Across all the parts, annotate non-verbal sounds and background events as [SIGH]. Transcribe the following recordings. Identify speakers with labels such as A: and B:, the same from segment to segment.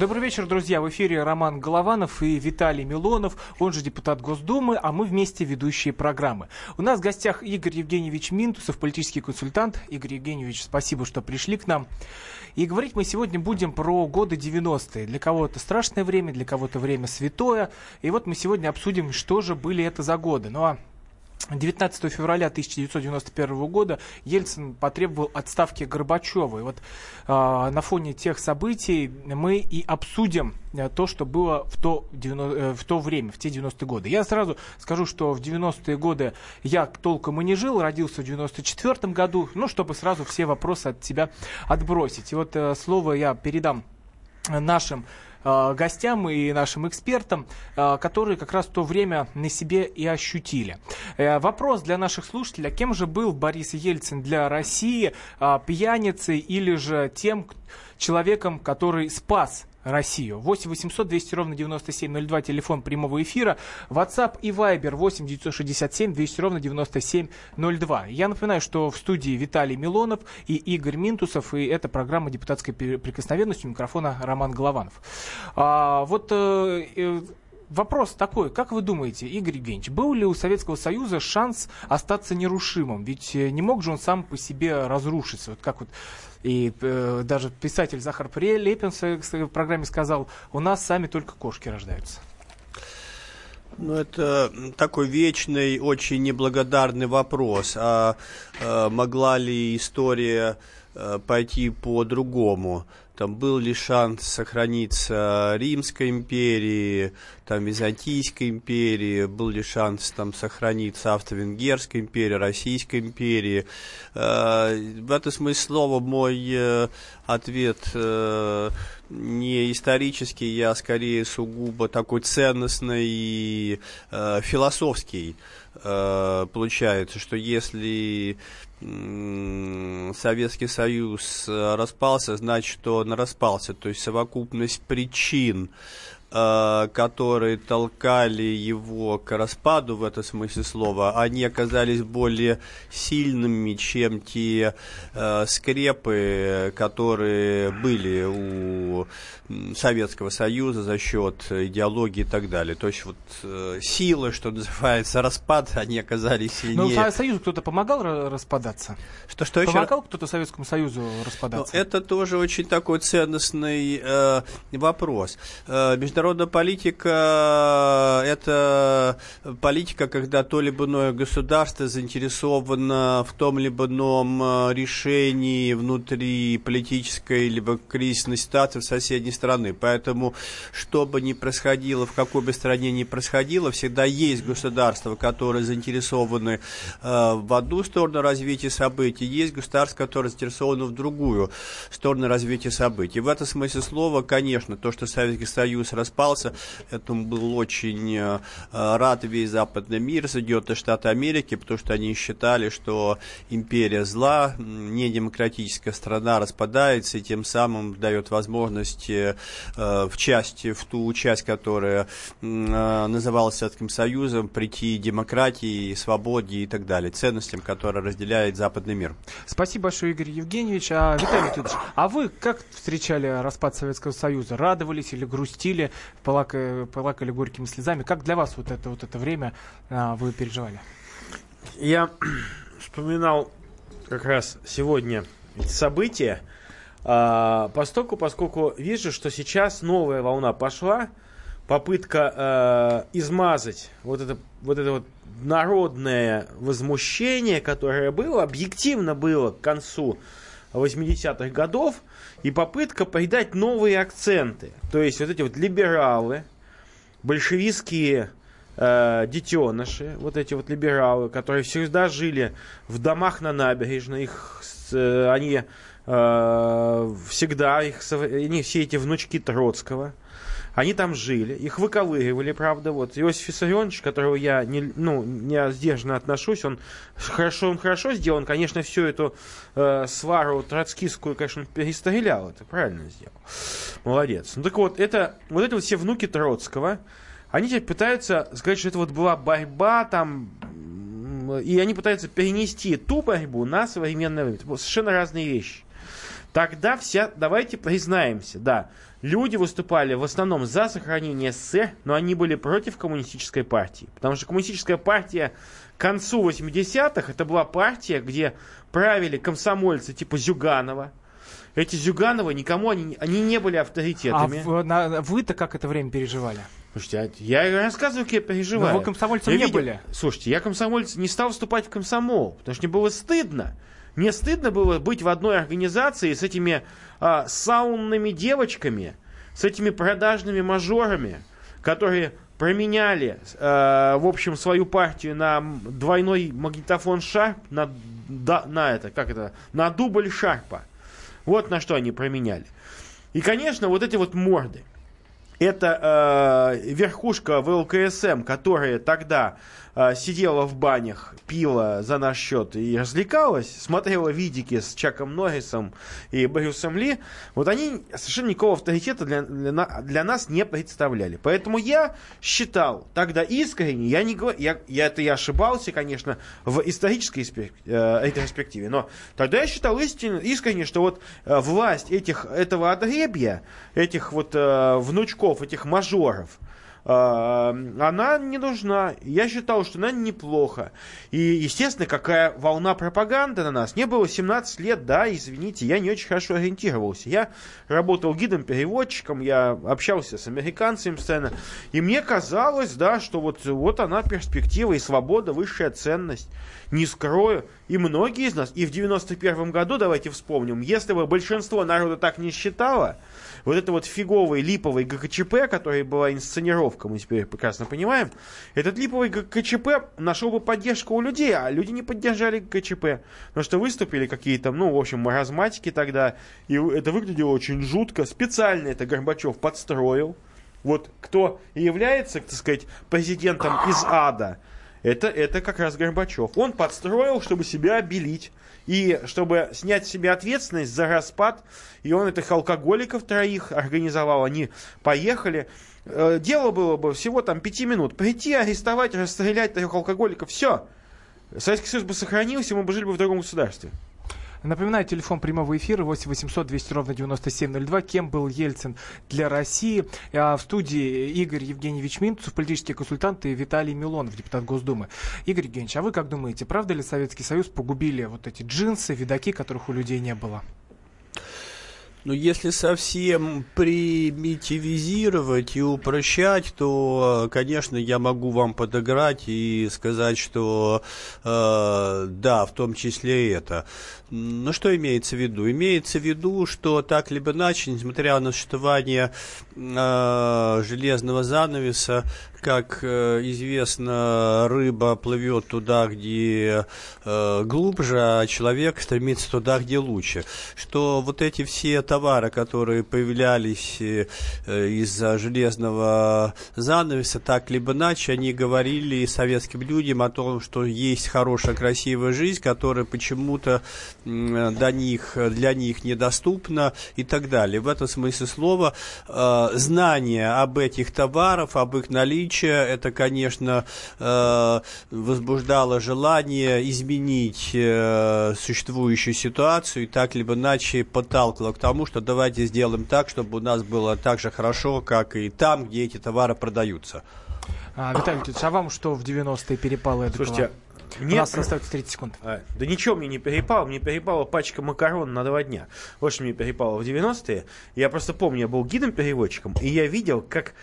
A: Добрый вечер, друзья. В эфире Роман Голованов и Виталий Милонов, он же депутат Госдумы, а мы вместе ведущие программы. У нас в гостях Игорь Евгеньевич Минтусов, политический консультант. Игорь Евгеньевич, спасибо, что пришли к нам. И говорить мы сегодня будем про годы 90-е. Для кого-то страшное время, для кого-то время святое. И вот мы сегодня обсудим, что же были это за годы. Ну а 19 февраля 1991 года Ельцин потребовал отставки Горбачева. И вот э, на фоне тех событий мы и обсудим э, то, что было в то, 90, э, в то время, в те 90-е годы. Я сразу скажу, что в 90-е годы я толком и не жил, родился в 94 году, ну, чтобы сразу все вопросы от себя отбросить. И вот э, слово я передам нашим Э, гостям и нашим экспертам, э, которые как раз в то время на себе и ощутили. Э, вопрос для наших слушателей, а кем же был Борис Ельцин для России, пьяницей или же тем человеком, который спас Россию. 8 800 200 ровно 9702, телефон прямого эфира. WhatsApp и Viber 8 967 200 ровно 9702. Я напоминаю, что в студии Виталий Милонов и Игорь Минтусов, и это программа «Депутатская прикосновенность» у микрофона Роман Голованов. А, вот э, э, вопрос такой, как вы думаете, Игорь Евгеньевич, был ли у Советского Союза шанс остаться нерушимым? Ведь э, не мог же он сам по себе разрушиться. Вот как вот и э, даже писатель Захар Прилепин в своей программе сказал, у нас сами только кошки рождаются.
B: Ну, это такой вечный, очень неблагодарный вопрос. А, а могла ли история а, пойти по-другому? Там был ли шанс сохраниться Римской империи, там Византийской империи, был ли шанс там сохраниться Австро-Венгерской империи, Российской империи. Э, в этом смысле слова мой э, ответ э, не исторический, я скорее сугубо такой ценностный и философский. Получается, что если Советский Союз э, распался, значит, он распался. То есть совокупность причин, Э, которые толкали его к распаду в этом смысле слова, они оказались более сильными, чем те э, скрепы, которые были у Советского Союза за счет идеологии и так далее. То есть вот э, силы, что называется, [LAUGHS] распад, они оказались сильнее.
A: Но Союзу кто-то помогал распадаться?
B: Что, что
A: помогал еще? Помогал кто-то Советскому Союзу распадаться?
B: Но это тоже очень такой ценностный э, вопрос. Э, Международная политика – это политика, когда то либо иное государство заинтересовано в том либо ином э, решении внутри политической либо кризисной ситуации в соседней страны. Поэтому, что бы ни происходило, в какой бы стране ни происходило, всегда есть государства, которые заинтересованы э, в одну сторону развития событий, есть государства, которые заинтересованы в другую сторону развития событий. В этом смысле слова, конечно, то, что Советский Союз распался, Этому был очень э, рад весь западный мир, Соединенные Штаты Америки, потому что они считали, что империя зла, недемократическая страна распадается и тем самым дает возможность э, в части, в ту часть, которая э, называлась Советским Союзом, прийти демократии, свободе и так далее, ценностям, которые разделяет западный мир.
A: Спасибо большое, Игорь Евгеньевич. А, Виталий Леонидович, а вы как встречали распад Советского Союза? Радовались или грустили? Плакали, плакали горькими слезами. Как для вас вот это, вот это время а, вы переживали?
C: Я вспоминал как раз сегодня события, а, поскольку, поскольку вижу, что сейчас новая волна пошла, попытка а, измазать вот это, вот это вот народное возмущение, которое было, объективно было к концу 80-х годов, и попытка придать новые акценты. То есть вот эти вот либералы, большевистские э, детеныши, вот эти вот либералы, которые всегда жили в домах на набережной, их, э, они э, всегда, их, они все эти внучки Троцкого, они там жили, их выковыривали, правда, вот. Иосиф Виссарионович, которого я не, ну, не сдержанно отношусь, он хорошо, он хорошо сделан, конечно, всю эту э, свару троцкистскую, конечно, перестрелял, это правильно сделал. Молодец. Ну так вот, это, вот это вот все внуки Троцкого, они теперь пытаются сказать, что это вот была борьба там, и они пытаются перенести ту борьбу на современное время. Это совершенно разные вещи. Тогда вся, давайте признаемся, да, люди выступали в основном за сохранение СССР, но они были против коммунистической партии. Потому что коммунистическая партия к концу 80-х, это была партия, где правили комсомольцы типа Зюганова, эти Зюгановы никому они, они не были авторитетами.
A: А вы-то как это время переживали?
C: Слушайте, а я рассказываю, как я переживаю.
A: Но вы комсомольцем
C: я
A: не
C: видел...
A: были.
C: Слушайте, я комсомольц не стал вступать в комсомол, потому что мне было стыдно. Мне стыдно было быть в одной организации с этими а, саунными девочками, с этими продажными мажорами, которые променяли, э, в общем, свою партию на двойной магнитофон Шарп, на, да, на это, как это, на дубль Шарпа. Вот на что они променяли. И, конечно, вот эти вот морды. Это э, верхушка ВЛКСМ, которая тогда э, сидела в банях, пила за наш счет и развлекалась, смотрела видики с Чаком Норрисом и Брюсом Ли, вот они совершенно никакого авторитета для, для, для нас не представляли. Поэтому я считал тогда искренне, я не я, я, это я ошибался, конечно, в исторической э, ретроспективе, но тогда я считал истинно, искренне, что вот э, власть этих, этого отребья, этих вот внучков, этих мажоров, она не нужна. Я считал, что она неплохо. И, естественно, какая волна пропаганды на нас. Мне было 17 лет, да, извините, я не очень хорошо ориентировался. Я работал гидом-переводчиком, я общался с американцами постоянно. И мне казалось, да, что вот, вот она перспектива и свобода, высшая ценность. Не скрою. И многие из нас, и в 91 году, давайте вспомним, если бы большинство народа так не считало, вот это вот фиговый липовый ГКЧП, который была инсценировка, мы теперь прекрасно понимаем, этот липовый ГКЧП нашел бы поддержку у людей, а люди не поддержали ГКЧП. Потому что выступили какие-то, ну, в общем, маразматики тогда, и это выглядело очень жутко. Специально это Горбачев подстроил. Вот кто является, так сказать, президентом из ада, это, это как раз Горбачев. Он подстроил, чтобы себя обелить. И чтобы снять с себя ответственность за распад, и он этих алкоголиков троих организовал, они поехали. Э, дело было бы всего там пяти минут. Прийти, арестовать, расстрелять трех алкоголиков, все. Советский Союз бы сохранился, мы бы жили бы в другом государстве.
A: Напоминаю, телефон прямого эфира 8 800 200 ровно 9702. Кем был Ельцин для России? А в студии Игорь Евгеньевич Минцев, политический консультант, и Виталий Милонов, депутат Госдумы. Игорь Евгеньевич, а вы как думаете, правда ли Советский Союз погубили вот эти джинсы, видаки, которых у людей не было?
B: Ну, если совсем примитивизировать и упрощать, то, конечно, я могу вам подыграть и сказать, что э, да, в том числе это. Но что имеется в виду? Имеется в виду, что так либо иначе, несмотря на существование железного занавеса, как э, известно, рыба плывет туда, где э, глубже, а человек стремится туда, где лучше. Что вот эти все товары, которые появлялись э, из-за железного занавеса, так либо иначе, они говорили советским людям о том, что есть хорошая, красивая жизнь, которая почему-то до них, для них недоступна и так далее. В этом смысле слова знание об этих товарах, об их наличии, это, конечно, э, возбуждало желание изменить э, существующую ситуацию и так либо иначе подталкивало к тому, что давайте сделаем так, чтобы у нас было так же хорошо, как и там, где эти товары продаются.
A: А, Виталий Ильич, а вам что в 90-е перепало это?
C: Слушайте,
A: нет, У нас остается 30 секунд.
C: А, да ничего мне не перепало. Мне перепала пачка макарон на два дня. Вот что мне перепало в 90-е. Я просто помню, я был гидом-переводчиком, и я видел, как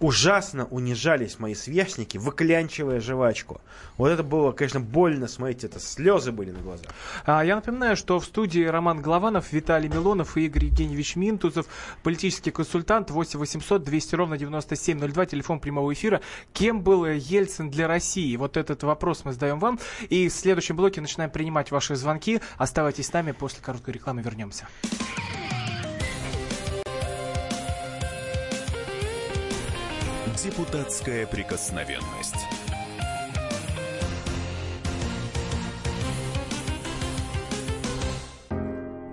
C: ужасно унижались мои сверстники, выклянчивая жвачку. Вот это было, конечно, больно, смотрите, это слезы были на глазах.
A: А, я напоминаю, что в студии Роман Голованов, Виталий Милонов и Игорь Евгеньевич Минтузов, политический консультант, 8 800 200 ровно 9702, телефон прямого эфира. Кем был Ельцин для России? Вот этот вопрос мы задаем вам. И в следующем блоке начинаем принимать ваши звонки. Оставайтесь с нами, после короткой рекламы вернемся.
D: Депутатская прикосновенность.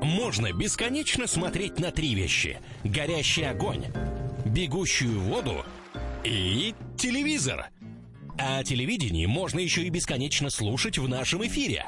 E: Можно бесконечно смотреть на три вещи. Горящий огонь, бегущую воду и телевизор. А телевидение можно еще и бесконечно слушать в нашем эфире.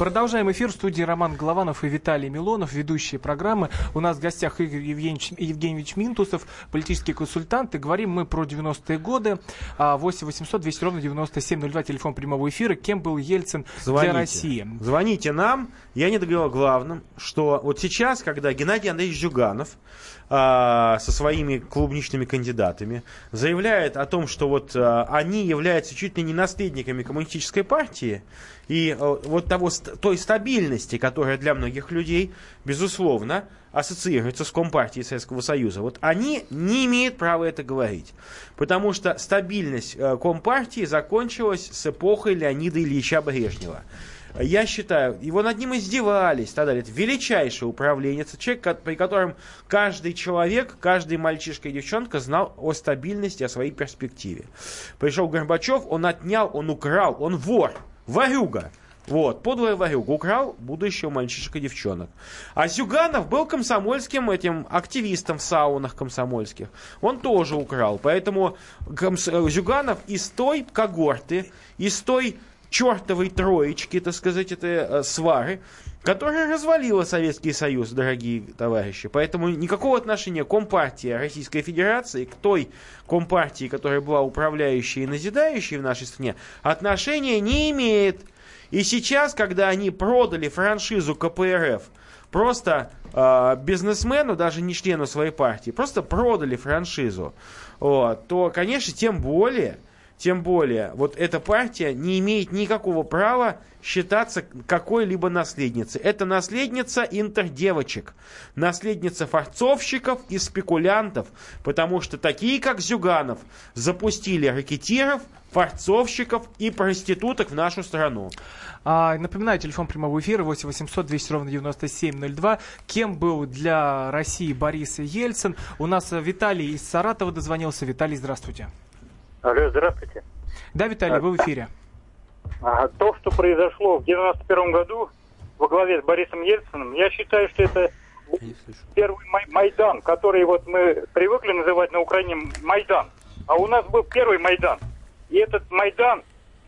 A: Продолжаем эфир в студии Роман Голованов и Виталий Милонов, ведущие программы. У нас в гостях Игорь Евгеньевич, Евгеньевич Минтусов, политический консультант. И говорим мы про 90-е годы. 8 800 200 ровно 9702, телефон прямого эфира. Кем был Ельцин
C: Звоните.
A: для России?
C: Звоните нам. Я не договорил о главном, что вот сейчас, когда Геннадий Андреевич Жуганов а, со своими клубничными кандидатами заявляет о том, что вот а, они являются чуть ли не наследниками коммунистической партии, и а, вот того, той стабильности, которая для многих людей, безусловно, ассоциируется с Компартией Советского Союза. Вот они не имеют права это говорить. Потому что стабильность э, Компартии закончилась с эпохой Леонида Ильича Брежнева. Я считаю, его над ним издевались, тогда это величайший управленец, человек, при котором каждый человек, каждый мальчишка и девчонка знал о стабильности, о своей перспективе. Пришел Горбачев, он отнял, он украл, он вор, ворюга. Вот, подлая ворюга, украл будущее у мальчишек и девчонок. А Зюганов был комсомольским этим активистом в саунах комсомольских. Он тоже украл. Поэтому комс- Зюганов из той когорты, из той чертовой троечки, так сказать, это э, свары, которая развалила Советский Союз, дорогие товарищи. Поэтому никакого отношения Компартия Российской Федерации к той Компартии, которая была управляющей и назидающей в нашей стране, отношения не имеет. И сейчас, когда они продали франшизу КПРФ просто э, бизнесмену, даже не члену своей партии, просто продали франшизу, вот, то, конечно, тем более, тем более, вот эта партия не имеет никакого права считаться какой-либо наследницей. Это наследница интердевочек, наследница форцовщиков и спекулянтов, потому что такие, как Зюганов, запустили ракетиров, форцовщиков и проституток в нашу страну.
A: А, напоминаю, телефон прямого эфира 8 800 200 ровно 9702. Кем был для России Борис Ельцин? У нас Виталий из Саратова дозвонился. Виталий, здравствуйте.
F: Алло, здравствуйте.
A: Да, Виталий, вы в эфире.
F: А, то, что произошло в 91 году во главе с Борисом Ельциным, я считаю, что это первый Май- Майдан, который вот мы привыкли называть на Украине Майдан. А у нас был первый Майдан. И этот Майдан,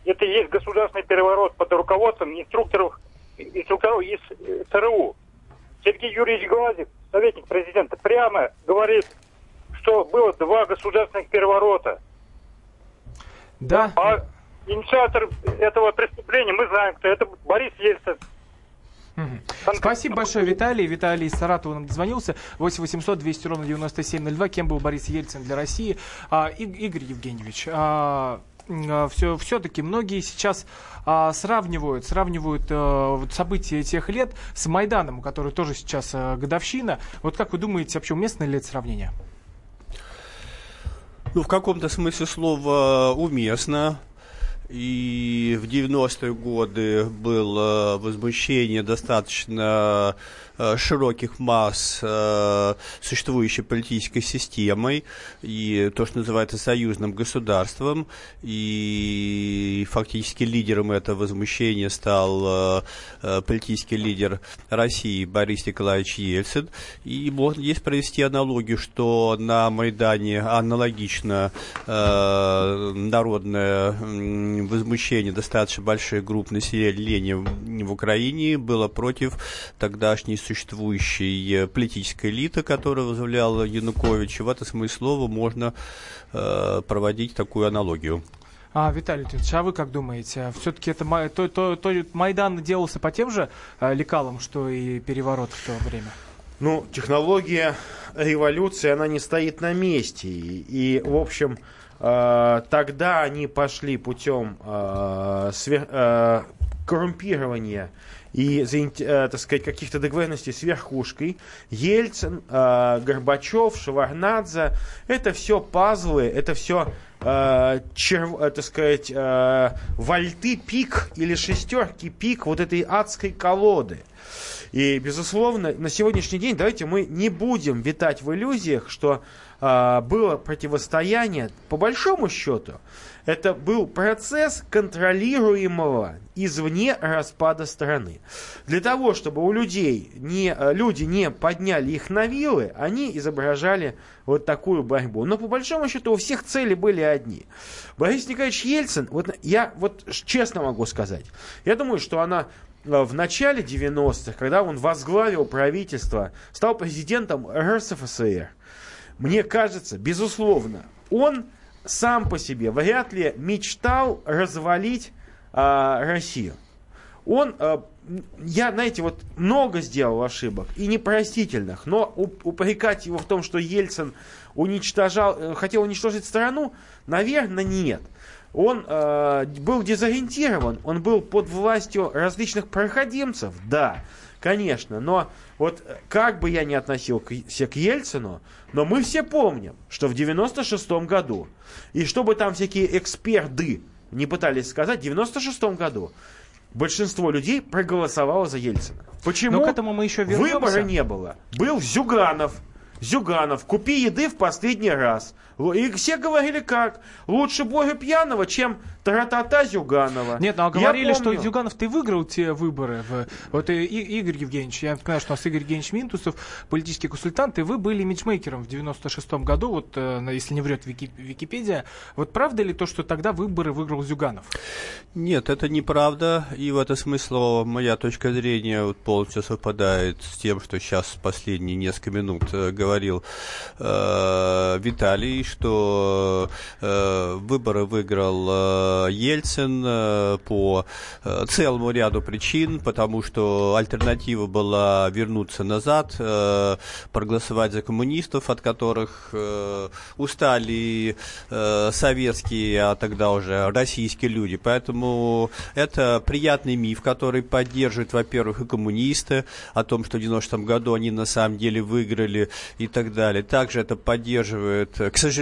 F: это и есть государственный переворот под руководством инструкторов, инструкторов из э, ЦРУ. Сергей Юрьевич Глазев, советник президента, прямо говорит, что было два государственных переворота.
A: Да.
F: А инициатор этого преступления, мы знаем, кто это Борис Ельцин.
A: Спасибо большое, Виталий. Виталий из Саратова нам дозвонился. 8 800 200 ровно 9702. Кем был Борис Ельцин для России? А, И- Игорь Евгеньевич, а, все, все-таки многие сейчас а, сравнивают, сравнивают а, вот события тех лет с Майданом, который тоже сейчас а, годовщина. Вот как вы думаете, вообще уместно ли это сравнение?
B: Ну, в каком-то смысле слова уместно. И в 90-е годы было возмущение достаточно широких масс э, существующей политической системой и то, что называется союзным государством. И фактически лидером этого возмущения стал э, э, политический лидер России Борис Николаевич Ельцин. И можно здесь провести аналогию, что на Майдане аналогично э, народное возмущение достаточно больших групп населения в Украине было против тогдашней существующей э, политической элиты, которую возглавлял Янукович. И в этом смысле слова можно э, проводить такую аналогию.
A: А, Виталий Леонидович, а вы как думаете? Все-таки это то, то- то Майдан делался по тем же а, лекалам, что и переворот в то время?
C: Ну, технология революции, она не стоит на месте. И, и, в общем, э, тогда они пошли путем э, свер- э, коррумпирования и, э, так сказать, каких-то договоренностей с верхушкой. Ельцин, э, Горбачев, Шеварнадзе, это все пазлы, это все э, черв, так сказать, вальты пик или шестерки пик вот этой адской колоды. И, безусловно, на сегодняшний день давайте мы не будем витать в иллюзиях, что было противостояние, по большому счету, это был процесс контролируемого извне распада страны. Для того, чтобы у людей не, э, люди не подняли их на вилы, они изображали вот такую борьбу. Но по большому счету у всех цели были одни. Борис Николаевич Ельцин, вот я вот честно могу сказать, я думаю, что она э, в начале 90-х, когда он возглавил правительство, стал президентом РСФСР, мне кажется, безусловно, он сам по себе вряд ли мечтал развалить а, Россию. Он, а, я, знаете, вот много сделал ошибок и непростительных, но упрекать его в том, что Ельцин уничтожал, э, хотел уничтожить страну, наверное, нет. Он э, был дезориентирован, он был под властью различных проходимцев, да, конечно, но вот как бы я ни относился к Ельцину, но мы все помним, что в 96 году, и чтобы там всякие эксперты не пытались сказать, в 96 году большинство людей проголосовало за Ельцина. Почему?
A: Но к этому мы еще вернемся.
C: Выбора не было. Был Зюганов. Зюганов, купи еды в последний раз. И все говорили как? Лучше Бога пьяного, чем Тара-та-та Зюганова.
A: Нет, ну а говорили, что Зюганов ты выиграл те выборы. В... Вот и, Игорь Евгеньевич, я знаю, что у нас Игорь Евгеньевич Минтусов, политический консультант, и вы были имиджмейкером в 96-м году, вот э, если не врет Вики... Википедия. Вот правда ли то, что тогда выборы выиграл Зюганов?
B: Нет, это неправда. И в этом смысле моя точка зрения вот полностью совпадает с тем, что сейчас последние несколько минут э, говорил э, Виталий, что э, выборы выиграл э, Ельцин э, по э, целому ряду причин, потому что альтернатива была вернуться назад, э, проголосовать за коммунистов, от которых устали советские, а тогда уже российские люди. Поэтому это приятный миф, который поддерживает, во-первых, и коммунисты, о том, что в 90-м году они на самом деле выиграли и так далее. Также это поддерживает, к сожалению,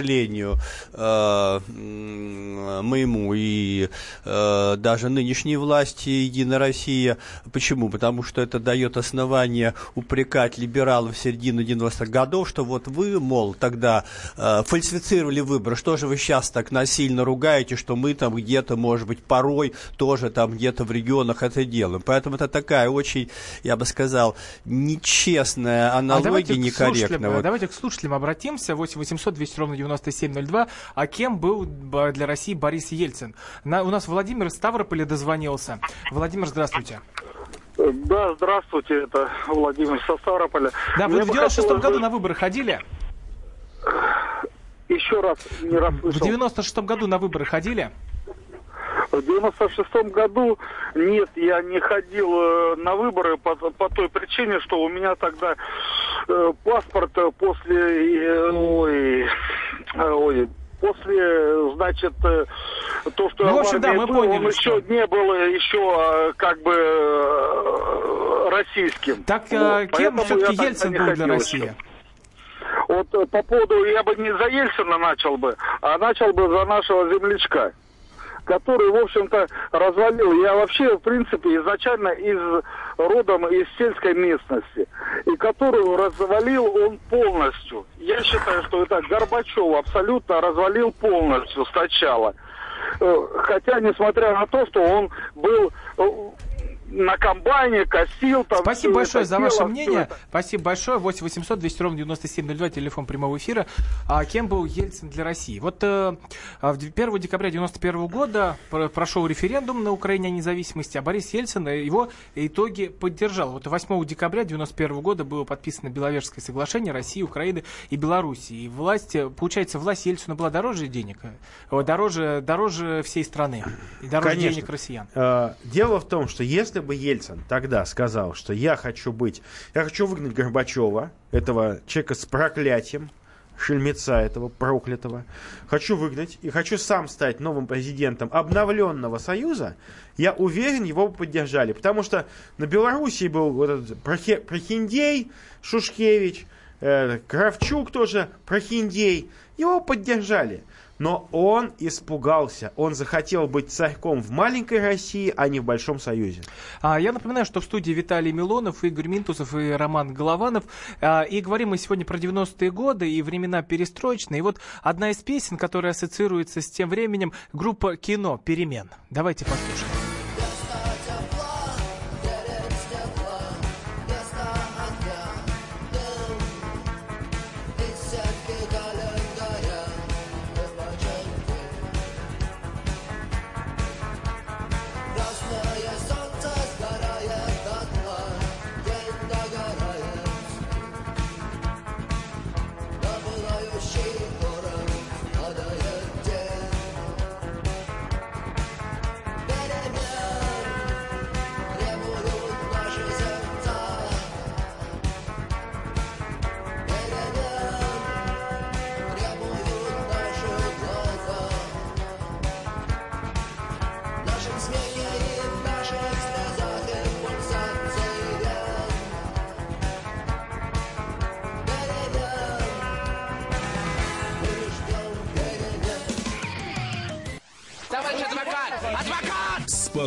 B: моему и э, даже нынешней власти Единая Россия. Почему? Потому что это дает основание упрекать либералов в середину 90-х годов, что вот вы, мол, тогда э, фальсифицировали выборы, что же вы сейчас так насильно ругаете, что мы там где-то, может быть, порой тоже там где-то в регионах это делаем. Поэтому это такая очень, я бы сказал, нечестная аналогия, а давайте некорректная.
A: Вот. Давайте к слушателям обратимся. 8 800 200 ровно 9702. А кем был для России Борис Ельцин? На, у нас Владимир из Ставрополя дозвонился. Владимир, здравствуйте.
G: Да, здравствуйте, это Владимир со Ставрополя.
A: Да, вы Я в 96-м году на выборы ходили?
G: Еще раз не расслышал.
A: В 96-м году на выборы ходили?
G: В 96-м году нет, я не ходил э, на выборы по, по той причине, что у меня тогда э, паспорт после э, ой, ой, после, значит, э, то, что
A: ну, в общем, да, мы был, поняли,
G: он что... еще не был еще э, как бы э, российским.
A: Так вот. кем все-таки Ельцин был для России?
G: Вот по поводу, я бы не за Ельцина начал бы, а начал бы за нашего землячка который, в общем-то, развалил. Я вообще, в принципе, изначально из родом из сельской местности, и которую развалил он полностью. Я считаю, что это Горбачев абсолютно развалил полностью сначала. Э, хотя, несмотря на то, что он был э, на комбайне косил. Там
A: Спасибо большое за ваше мнение. Это. Спасибо большое. 8 800 200 ровно 9702, телефон прямого эфира. А кем был Ельцин для России? Вот э, 1 декабря 91 года прошел референдум на Украине о независимости, а Борис Ельцин его итоги поддержал. Вот 8 декабря 91 года было подписано Беловежское соглашение России, Украины и Беларуси. И власть, получается, власть Ельцина была дороже денег, э, дороже, дороже всей страны и дороже Конечно. денег россиян.
C: Э, дело в том, что если бы Ельцин тогда сказал, что я хочу быть, я хочу выгнать Горбачева, этого человека с проклятием, шельмеца этого проклятого, хочу выгнать и хочу сам стать новым президентом обновленного Союза, я уверен, его бы поддержали. Потому что на Белоруссии был вот этот Прохиндей Шушкевич, э, Кравчук тоже Прохиндей. Его поддержали. Но он испугался. Он захотел быть царьком в маленькой России, а не в Большом Союзе.
A: А, я напоминаю, что в студии Виталий Милонов, Игорь Минтусов и Роман Голованов. А, и говорим мы сегодня про 90-е годы и времена перестроечные. И вот одна из песен, которая ассоциируется с тем временем, группа «Кино. Перемен». Давайте послушаем.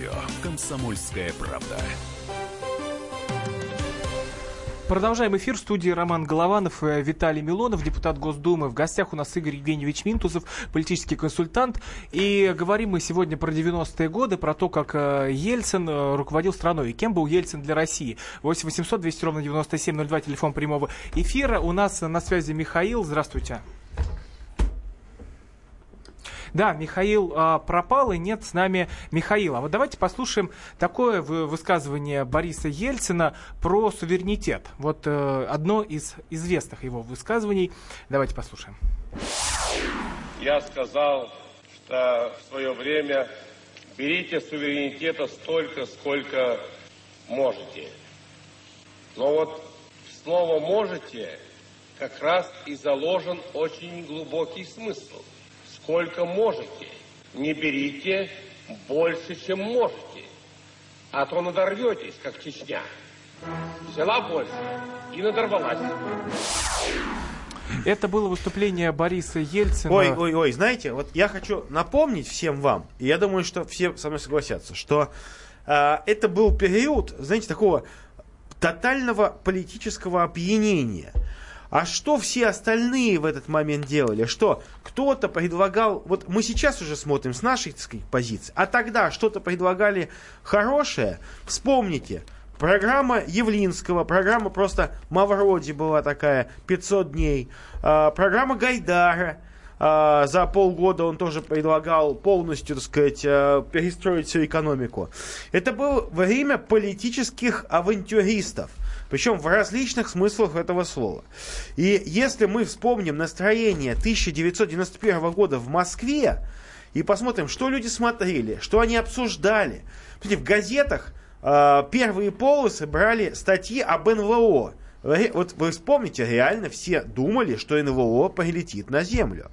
D: Радио «Комсомольская правда».
A: Продолжаем эфир. В студии Роман Голованов Виталий Милонов, депутат Госдумы. В гостях у нас Игорь Евгеньевич Минтусов, политический консультант. И говорим мы сегодня про 90-е годы, про то, как э, Ельцин э, руководил страной. И кем был Ельцин для России. 8 800 200 ровно 9702, телефон прямого эфира. У нас на связи Михаил. Здравствуйте. Да, Михаил а, пропал, и нет с нами Михаила. Вот давайте послушаем такое высказывание Бориса Ельцина про суверенитет. Вот э, одно из известных его высказываний. Давайте послушаем.
H: Я сказал, что в свое время берите суверенитета столько, сколько можете. Но вот слово «можете» как раз и заложен очень глубокий смысл – сколько можете. Не берите больше, чем можете. А то надорветесь, как Чечня. Взяла больше и надорвалась.
A: Это было выступление Бориса Ельцина.
C: Ой, ой, ой, знаете, вот я хочу напомнить всем вам, и я думаю, что все со мной согласятся, что э, это был период, знаете, такого тотального политического опьянения. А что все остальные в этот момент делали? Что кто-то предлагал... Вот мы сейчас уже смотрим с нашей так сказать, позиции, а тогда что-то предлагали хорошее. Вспомните, Программа Явлинского, программа просто Мавроди была такая, 500 дней. А, программа Гайдара, а, за полгода он тоже предлагал полностью, так сказать, а, перестроить всю экономику. Это было время политических авантюристов. Причем в различных смыслах этого слова. И если мы вспомним настроение 1991 года в Москве и посмотрим, что люди смотрели, что они обсуждали. Смотрите, в газетах э, первые полосы брали статьи об НЛО. Вот вы вспомните, реально все думали, что НЛО прилетит на Землю.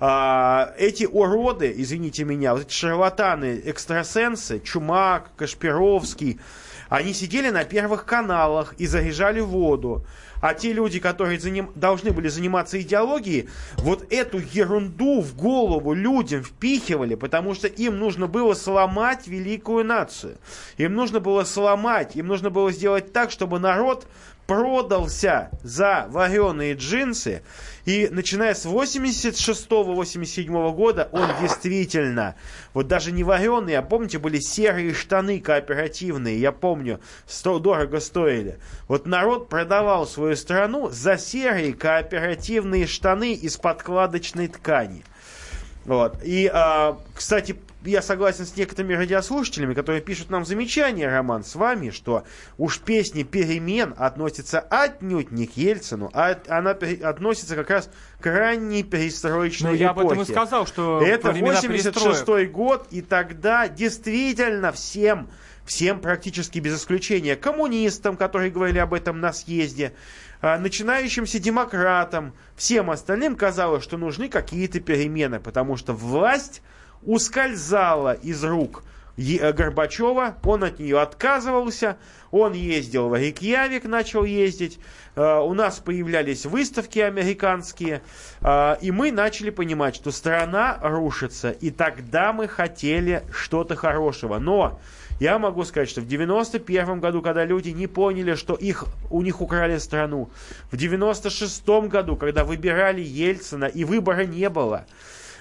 C: А, эти уроды, извините меня, вот эти шарлатаны, экстрасенсы, Чумак, Кашпировский, они сидели на первых каналах и заряжали воду. А те люди, которые заним... должны были заниматься идеологией, вот эту ерунду в голову людям впихивали, потому что им нужно было сломать великую нацию. Им нужно было сломать, им нужно было сделать так, чтобы народ продался за вареные джинсы. И начиная с 86-87 года он действительно, вот даже не вареные, а помните, были серые штаны кооперативные, я помню, сто дорого стоили. Вот народ продавал свою страну за серые кооперативные штаны из подкладочной ткани. Вот. И, а, кстати, я согласен с некоторыми радиослушателями, которые пишут нам замечания, Роман, с вами, что уж песни «Перемен» относятся отнюдь не к Ельцину, а она относится как раз к ранней перестроечной
A: Ну, я
C: эпохе.
A: об этом и сказал, что
C: Это
A: во времена
C: 86 год, и тогда действительно всем, всем практически без исключения, коммунистам, которые говорили об этом на съезде, а, начинающимся демократам, всем остальным казалось, что нужны какие-то перемены, потому что власть ускользала из рук Е- Горбачева, он от нее отказывался, он ездил в Рикьявик, начал ездить, э, у нас появлялись выставки американские, э, и мы начали понимать, что страна рушится, и тогда мы хотели что-то хорошего. Но я могу сказать, что в 91 году, когда люди не поняли, что их, у них украли страну, в 96 году, когда выбирали Ельцина, и выбора не было,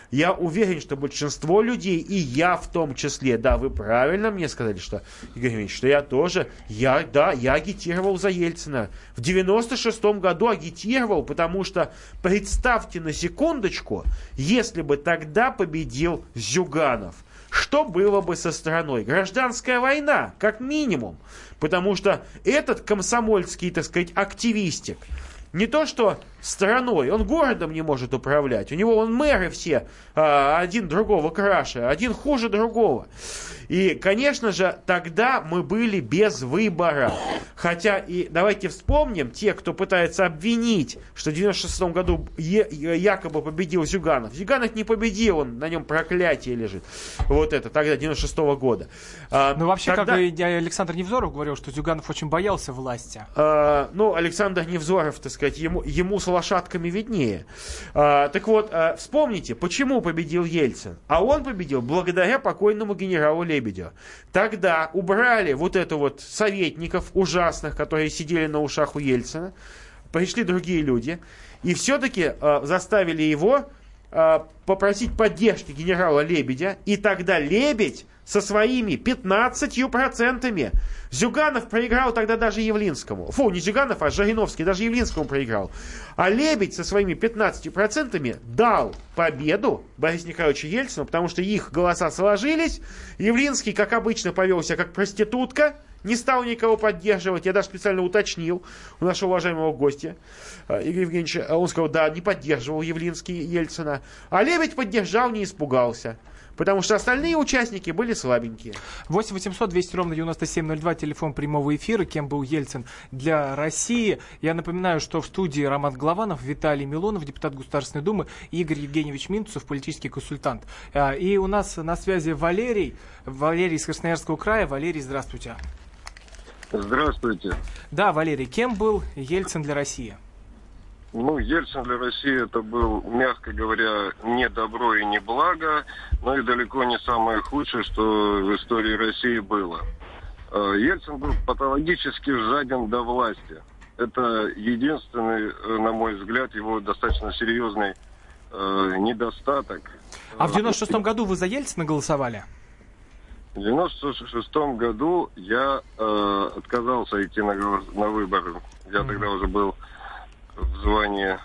C: я уверен, что большинство людей, и я в том числе, да, вы правильно мне сказали, что, Игорь Евгеньевич, что я тоже, я, да, я агитировал за Ельцина. В 96 году агитировал, потому что, представьте на секундочку, если бы тогда победил Зюганов, что было бы со страной? Гражданская война, как минимум. Потому что этот комсомольский, так сказать, активистик, не то что страной, он городом не может управлять. У него он мэры все, а, один другого краше, один хуже другого. И, конечно же, тогда мы были без выбора. Хотя, и давайте вспомним, те, кто пытается обвинить, что в 96 году якобы победил Зюганов. Зюганов не победил, он, на нем проклятие лежит. Вот это, тогда, 96 года. А,
A: Ну, вообще,
C: тогда-
A: как и Александр Невзоров говорил, что Зюганов очень боялся власти.
C: А, ну, Александр Невзоров, так сказать, ему, ему с лошадками виднее. А, так вот, а, вспомните, почему победил Ельцин? А он победил благодаря покойному генералу Лебедю. Тогда убрали вот это вот советников ужасных, которые сидели на ушах у Ельцина, пришли другие люди, и все-таки а, заставили его попросить поддержки генерала Лебедя, и тогда Лебедь со своими 15%. Зюганов проиграл тогда даже Явлинскому. Фу, не Зюганов, а Жириновский даже Явлинскому проиграл. А Лебедь со своими 15% дал победу Борису Николаевичу Ельцину, потому что их голоса сложились. Явлинский, как обычно, повел себя как проститутка, не стал никого поддерживать. Я даже специально уточнил у нашего уважаемого гостя э, Игоря Евгеньевича. Он сказал, да, не поддерживал Явлинский Ельцина. А Лебедь поддержал, не испугался. Потому что остальные участники были слабенькие.
A: 8 800 200 ровно 9702, телефон прямого эфира. Кем был Ельцин для России? Я напоминаю, что в студии Роман Голованов, Виталий Милонов, депутат Государственной Думы, Игорь Евгеньевич Минцев, политический консультант. А, И у нас на связи Валерий, Валерий из Красноярского края. Валерий, здравствуйте.
I: Здравствуйте.
A: Да, Валерий, кем был Ельцин для России?
I: Ну, Ельцин для России это был, мягко говоря, не добро и не благо, но и далеко не самое худшее, что в истории России было. Э, Ельцин был патологически жаден до власти. Это единственный, э, на мой взгляд, его достаточно серьезный э, недостаток.
A: А в 96 году вы за Ельцина голосовали?
I: В 96 году я э, отказался идти на, на выборы. Я тогда уже был в звании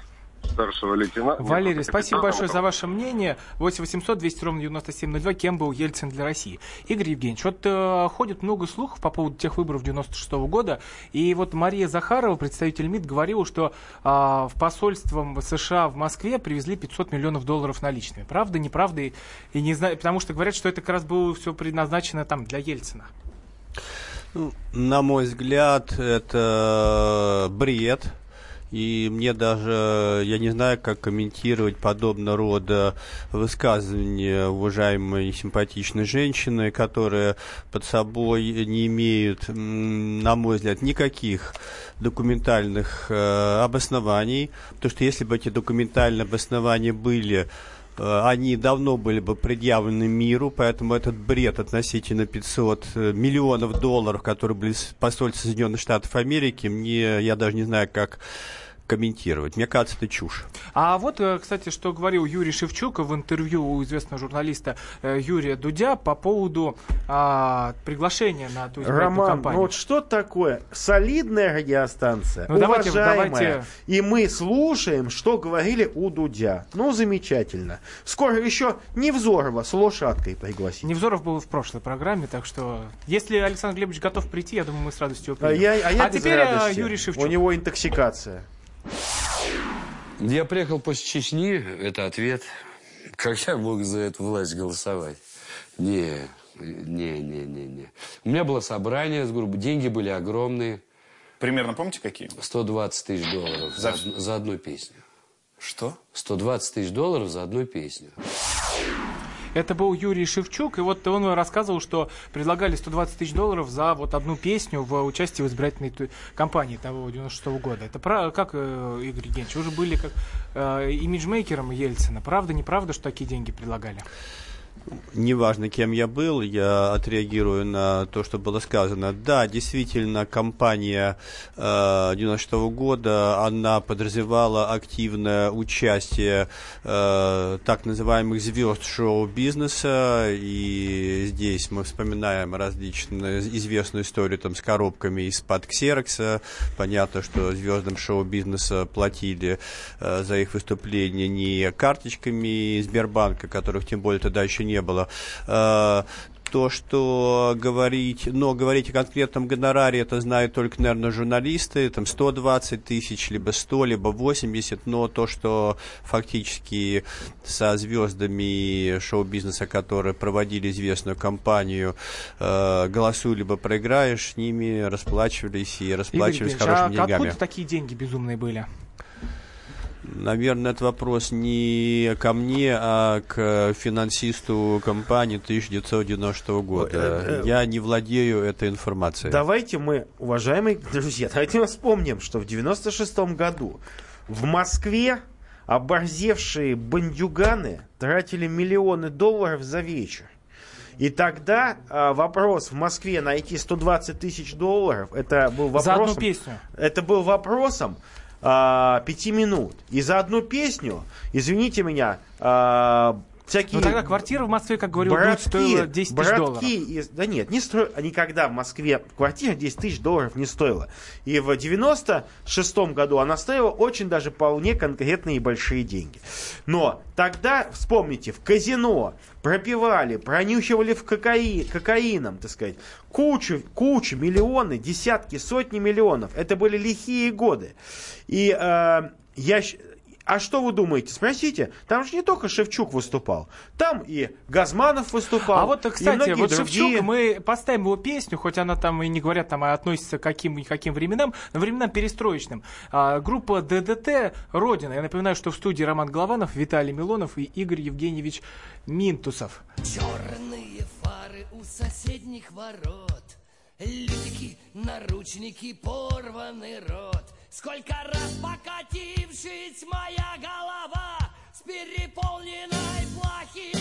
I: старшего лейтенанта.
A: Валерий,
I: Нет,
A: спасибо большое за ваше мнение. 8 800 200 ровно 9702. Кем был Ельцин для России? Игорь Евгеньевич, вот э, ходит много слухов по поводу тех выборов 96 года. И вот Мария Захарова, представитель МИД, говорила, что э, в посольством США в Москве привезли 500 миллионов долларов наличными. Правда, неправда? И, и не знаю, потому что говорят, что это как раз было все предназначено там для Ельцина.
B: Ну, на мой взгляд, это бред. И мне даже, я не знаю, как комментировать подобного рода высказывания уважаемой симпатичной женщины, которые под собой не имеют, на мой взгляд, никаких документальных э, обоснований. Потому что если бы эти документальные обоснования были, они давно были бы предъявлены миру, поэтому этот бред относительно 500 э, миллионов долларов, которые были с посольства Соединенных Штатов Америки, мне, я даже не знаю, как комментировать. Мне кажется, это чушь.
A: А вот, э, кстати, что говорил Юрий Шевчук в интервью у известного журналиста э, Юрия Дудя по поводу а, приглашения на ту
C: Роман,
A: кампанию.
C: ну вот что такое солидная радиостанция,
A: Ну, давайте-
C: уважаемая,
A: давайте-
C: и мы слушаем, что говорили у Дудя. Ну, замечательно. Скоро еще Невзорова с лошадкой пригласить.
A: Невзоров был в прошлой программе, так что если Александр Глебович готов прийти, я думаю, мы с радостью его
C: А
A: примем.
C: я, а я без
A: теперь э,
C: радости.
A: Юрий Шевчук.
C: У него интоксикация.
J: Я приехал после Чечни, это ответ. Как я мог за эту власть голосовать? Не, не, не, не, не. У меня было собрание с группой, деньги были огромные.
K: Примерно помните какие?
J: 120 тысяч долларов за,
K: За-
J: за одну песню.
K: Что?
J: 120 тысяч долларов за одну песню.
A: Это был Юрий Шевчук, и вот он рассказывал, что предлагали 120 тысяч долларов за вот одну песню в участии в избирательной кампании того 96 года. Это про как, э, Игорь Евгеньевич, вы же были как э, имиджмейкером Ельцина. Правда, неправда, что такие деньги предлагали?
B: Неважно, кем я был, я отреагирую на то, что было сказано. Да, действительно, кампания э, 96 года, она подразумевала активное участие э, так называемых звезд шоу-бизнеса, и здесь мы вспоминаем различные известную историю там, с коробками из-под ксерокса. Понятно, что звездам шоу-бизнеса платили э, за их выступления не карточками Сбербанка, которых тем более тогда еще не было. Э, то, что говорить, но говорить о конкретном гонораре, это знают только, наверное, журналисты, там 120 тысяч, либо 100, либо 80, но то, что фактически со звездами шоу-бизнеса, которые проводили известную кампанию, э, голосуй, либо проиграешь, с ними расплачивались и
A: Игорь
B: расплачивались
A: Евгеньевич,
B: хорошими
A: а
B: деньгами.
A: откуда такие деньги безумные были?
B: Наверное, это вопрос не ко мне, а к финансисту компании 1990 года.
C: э, э.
B: Я не владею этой информацией.
C: Давайте мы, уважаемые друзья, давайте мы вспомним, что в 96 году в Москве оборзевшие бандюганы тратили миллионы долларов за вечер. И тогда а, вопрос в Москве найти 120 тысяч долларов, это был вопросом...
A: За одну песню.
C: Это был вопросом а, пяти минут. И за одну песню, извините меня, а, всякие...
A: Но тогда квартира в Москве, как говорил
C: Братки,
A: стоила 10 тысяч долларов.
C: из- да нет, не сто... никогда в Москве квартира 10 тысяч долларов не стоила. И в 96 году она стоила очень даже вполне конкретные большие деньги. Но тогда, вспомните, в казино пропивали, пронюхивали в кокаи... кокаином, так сказать, кучу, кучу, миллионы, десятки, сотни миллионов. Это были лихие годы. И э, я... А что вы думаете? Спросите, там же не только Шевчук выступал, там и Газманов выступал.
A: А вот,
C: и
A: кстати,
C: многие
A: вот
C: другие.
A: Шевчук, мы поставим его песню, хоть она там и не говорят, там а относится к каким, каким временам, но временам перестроечным. А, группа ДДТ «Родина». Я напоминаю, что в студии Роман Голованов, Виталий Милонов и Игорь Евгеньевич Минтусов.
L: Черные фары у соседних ворот Лютики, наручники, порванный рот. Сколько раз покатившись моя голова С переполненной плахи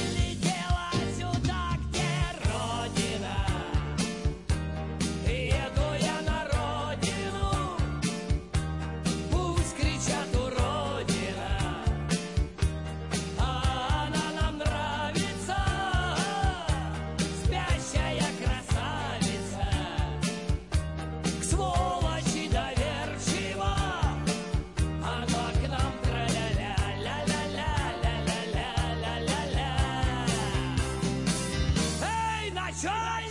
L: choice.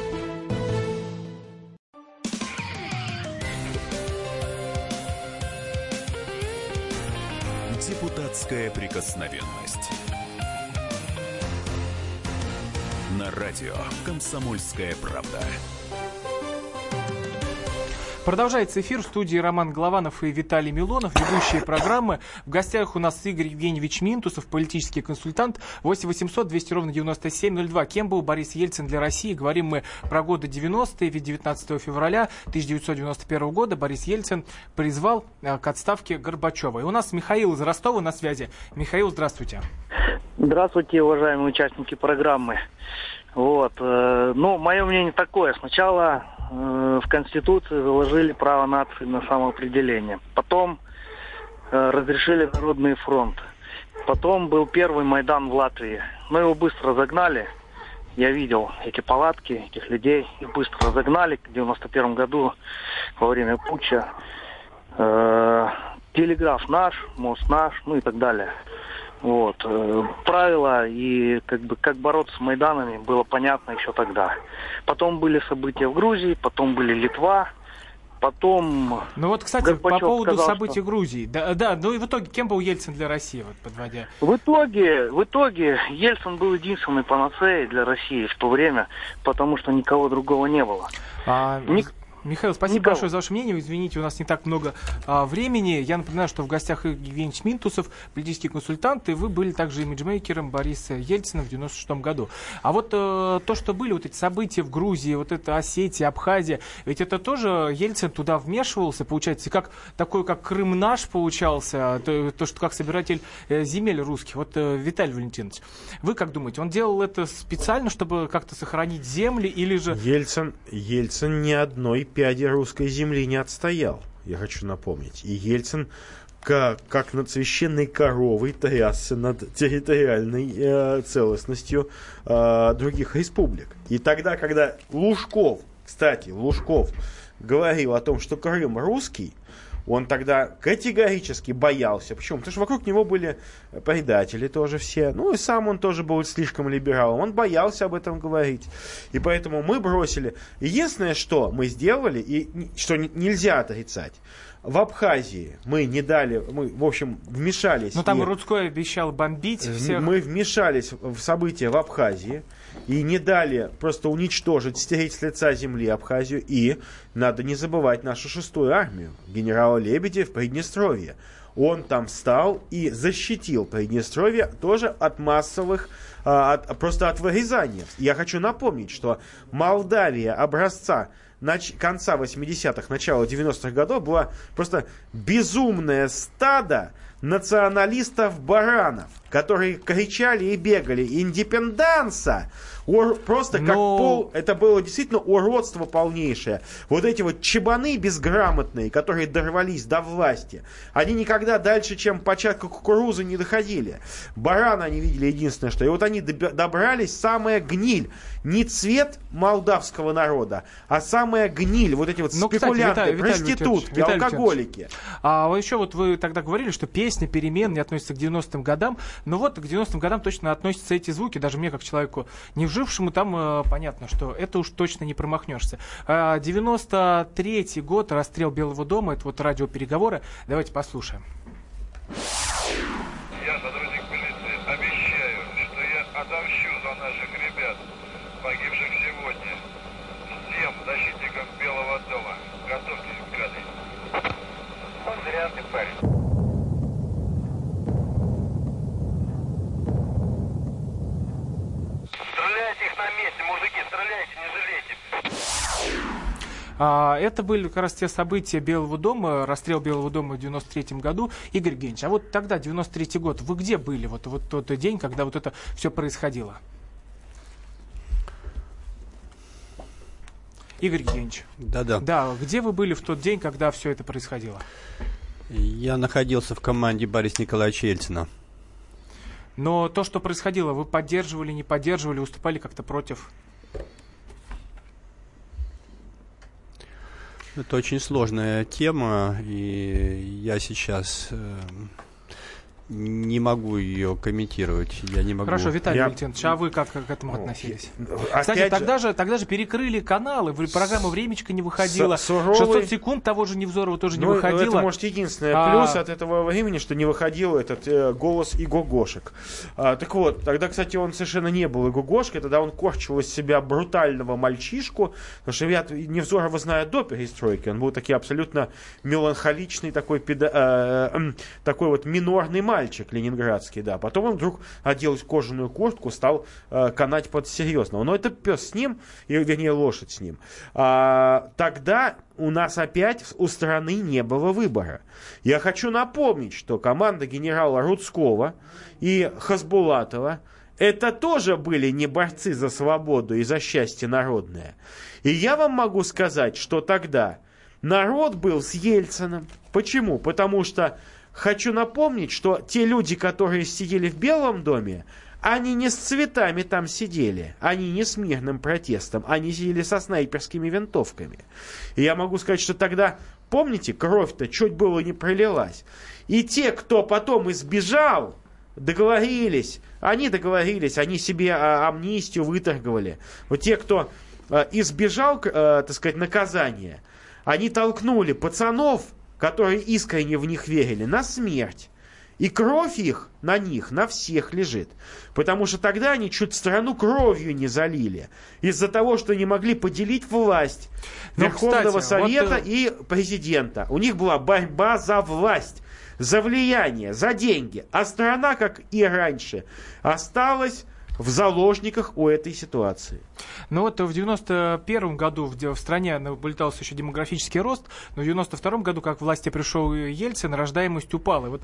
D: Депутатская прикосновенность. На радио «Комсомольская правда».
A: Продолжается эфир в студии Роман Голованов и Виталий Милонов, ведущие программы. В гостях у нас Игорь Евгеньевич Минтусов, политический консультант. 8 800 200 ровно 9702. Кем был Борис Ельцин для России? Говорим мы про годы 90-е, ведь 19 февраля 1991 года Борис Ельцин призвал э, к отставке Горбачева. И у нас Михаил из Ростова на связи. Михаил, здравствуйте.
M: Здравствуйте, уважаемые участники программы. Вот, э, ну, мое мнение такое. Сначала в Конституции заложили право нации на самоопределение. Потом э, разрешили Народный фронт. Потом был первый Майдан в Латвии. Но его быстро загнали. Я видел эти палатки, этих людей. Их быстро загнали в 91 году во время путча. Э, телеграф наш, мост наш, ну и так далее. Вот. э, Правила и как бы как бороться с Майданами было понятно еще тогда. Потом были события в Грузии, потом были Литва, потом...
A: Ну вот, кстати,
M: Горбачев
A: по поводу
M: сказал,
A: событий
M: что-
A: Грузии. Да, да, ну и в итоге, кем был Ельцин для России, вот подводя?
M: В итоге, в итоге Ельцин был единственной панацеей для России в то время, потому что никого другого не было.
A: А,
M: Ник-
A: Михаил, спасибо
M: Никого.
A: большое за ваше мнение. Извините, у нас не так много а, времени. Я напоминаю, что в гостях Евгеньевич Минтусов, политический консультант, и вы были также имиджмейкером Бориса Ельцина в 96 году. А вот э, то, что были вот эти события в Грузии, вот это Осетия, Абхазия, ведь это тоже Ельцин туда вмешивался, получается, как такой, как Крым наш получался, то, то, что как собиратель э, земель русских. Вот, э, Виталий Валентинович, вы как думаете, он делал это специально, чтобы как-то сохранить земли, или же...
C: Ельцин, Ельцин ни одной пяди русской земли не отстоял, я хочу напомнить. И Ельцин как, как над священной коровой трясся над территориальной э, целостностью э, других республик. И тогда, когда Лужков, кстати, Лужков говорил о том, что Крым русский, он тогда категорически боялся. Почему? Потому что вокруг него были предатели тоже все. Ну и сам он тоже был слишком либералом. Он боялся об этом говорить. И поэтому мы бросили. Единственное, что мы сделали, и что нельзя отрицать, в Абхазии мы не дали, мы, в общем, вмешались.
A: Ну там
C: и-
A: Рудской обещал бомбить
C: в-
A: всех.
C: Мы вмешались в события в Абхазии и не дали просто уничтожить, стереть с лица земли Абхазию. И надо не забывать нашу шестую армию, генерала Лебедя в Приднестровье. Он там встал и защитил Приднестровье тоже от массовых, а, от- просто от вырезания. Я хочу напомнить, что Молдавия образца нач- конца 80-х, начала 90-х годов была просто безумное стадо националистов-баранов, которые кричали и бегали «Индепенданса!» Ур- Просто как
A: Но-
C: пол... Это было действительно уродство полнейшее. Вот эти вот чебаны безграмотные, которые дорвались до власти, они никогда дальше, чем початку кукурузы не доходили. Барана они видели единственное, что. И вот они доб- добрались, самая гниль. Не цвет молдавского народа, а самая гниль. Вот эти вот
A: Ну, кстати,
C: спекулянты,
A: Виталий- Виталий
C: проститутки,
A: Виталий
C: алкоголики.
A: А вот еще вот вы тогда говорили, что песня перемен не относится к 90-м годам. Но вот к 90-м годам точно относятся эти звуки. Даже мне, как человеку не вжившему, там э, понятно, что это уж точно не промахнешься. А, 93-й год, расстрел Белого дома, это вот радиопереговоры. Давайте послушаем.
N: Я, сотрудник полиции, обещаю, что я отомщу за наших ребят, погибших сегодня. Всем защитникам Белого дома. Готовьтесь, гады. Он зря ты парень. Стреляйте их на месте, мужики, стреляйте, не жалейте.
A: А, это были как раз те события Белого дома, расстрел Белого дома в 93 году. Игорь Евгеньевич, а вот тогда, 93 год, вы где были? Вот, вот тот день, когда вот это все происходило? Игорь Евгеньевич.
B: Да-да.
A: Да, где вы были в тот день, когда все это происходило?
B: Я находился в команде Бориса Николаевича Ельцина.
A: Но то, что происходило, вы поддерживали, не поддерживали, уступали как-то против?
B: Это очень сложная тема, и я сейчас э, не могу ее комментировать. Я не могу.
A: Хорошо, Виталий
C: Я-
A: Валентинович, а вы как к этому относились?
C: Опять
A: Кстати,
C: же-
A: тогда же, тогда же перекрыли каналы, программа «Времечко» не выходила,
C: С- суровый-
A: 600 секунд того же Невзорова тоже не
C: Ну,
A: выходила.
C: Это, может, единственный
A: А-
C: плюс от этого времени, что не выходил этот э, голос Игогошек. А, так вот, тогда, кстати, он совершенно не был Игогошкой, тогда он корчил из себя брутального мальчишку, потому что ребят Невзорова знают до перестройки, он был такой абсолютно меланхоличный, такой, педа- э, м, такой вот минорный мальчик ленинградский, да. Потом он вдруг одел кожаную куртку, стал э, канать под серьезного. Но это пес с ним, и, вернее, лошадь с ним. А, тогда у нас опять у страны не было выбора. Я хочу напомнить, что команда генерала Рудского и Хасбулатова это тоже были не борцы за свободу и за счастье народное. И я вам могу сказать, что тогда народ был с Ельциным. Почему? Потому что хочу напомнить, что те люди, которые сидели в Белом доме, они не с цветами там сидели, они не с мирным протестом, они сидели со снайперскими винтовками. И я могу сказать, что тогда, помните, кровь-то чуть было не пролилась. И те, кто потом избежал, договорились, они договорились, они себе а, амнистию выторговали. Вот те, кто а, избежал, а, так сказать, наказания, они толкнули пацанов, которые искренне в них верили, на смерть. И кровь их на них, на всех лежит. Потому что тогда они чуть страну кровью не залили. Из-за того, что не могли поделить власть
A: Но,
C: Верховного
A: кстати, вот,
C: Совета
A: э,
C: и президента. У них была борьба за власть, за влияние, за деньги. А страна, как и раньше, осталась в заложниках у этой ситуации.
A: Ну вот в 91 году в, в стране наблюдался еще демографический рост, но в 92 году, как власти пришел Ельцин, рождаемость упала. И вот,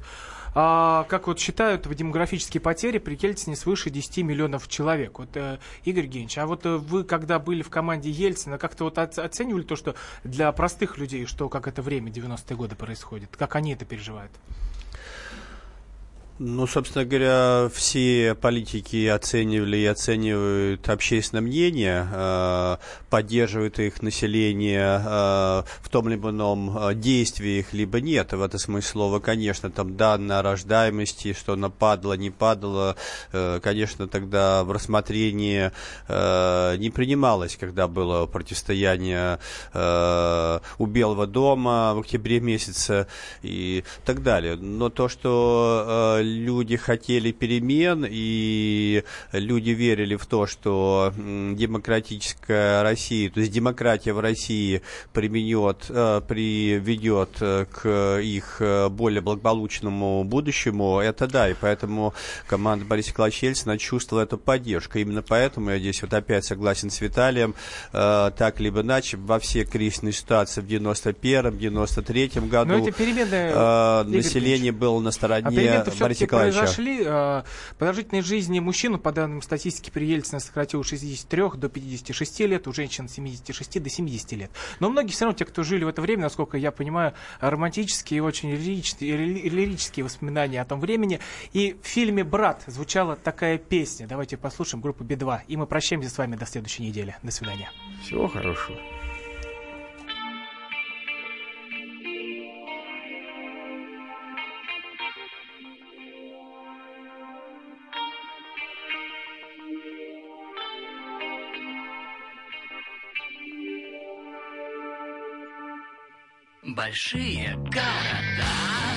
A: а, как вот считают, в демографические потери при Ельцине свыше 10 миллионов человек. Вот, э, Игорь Евгеньевич, а вот э, вы, когда были в команде Ельцина, как-то вот оц- оценивали то, что для простых людей, что как это время 90-е годы происходит, как они это переживают?
B: Ну, собственно говоря, все политики оценивали и оценивают общественное мнение, э, поддерживает их население э, в том либо ином э, действии их, либо нет. В этом смысле слова, конечно, там данные о рождаемости, что она падала, не падала, конечно, тогда в рассмотрении не принималось, когда было противостояние у Белого дома в октябре месяце и так далее. Но то, что люди хотели перемен и люди верили в то, что демократическая Россия, то есть демократия в России применет, э, приведет э, к их э, более благополучному будущему, это да, и поэтому команда Бориса Николаевича Ельцина чувствовала эту поддержку. Именно поэтому я здесь вот опять согласен с Виталием, так либо иначе, во все кризисные ситуации в 91-м, 93-м году
A: Но эти перемены,
B: население было на
A: А
B: стороне
A: перемены
B: Бориса
A: все-таки
B: Николаевича.
A: произошли. Э, Продолжительность жизни мужчин, по данным статистики, при Ельцине сократилась с 63 до 56 лет, у женщин с 76 до 70 лет. Но многие все равно, те, кто жили в это время, насколько я понимаю, романтические и очень лирические, ли- лирические воспоминания о том времени. И в фильме «Брат» звучала такая песня. Давайте послушаем группу Би-2. И мы прощаемся с вами до следующей недели. До свидания.
C: Всего хорошего.
L: Большие города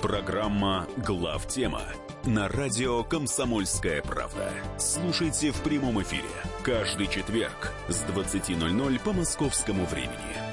D: Программа «Главтема» на радио «Комсомольская правда». Слушайте в прямом эфире каждый четверг с 20.00 по московскому времени.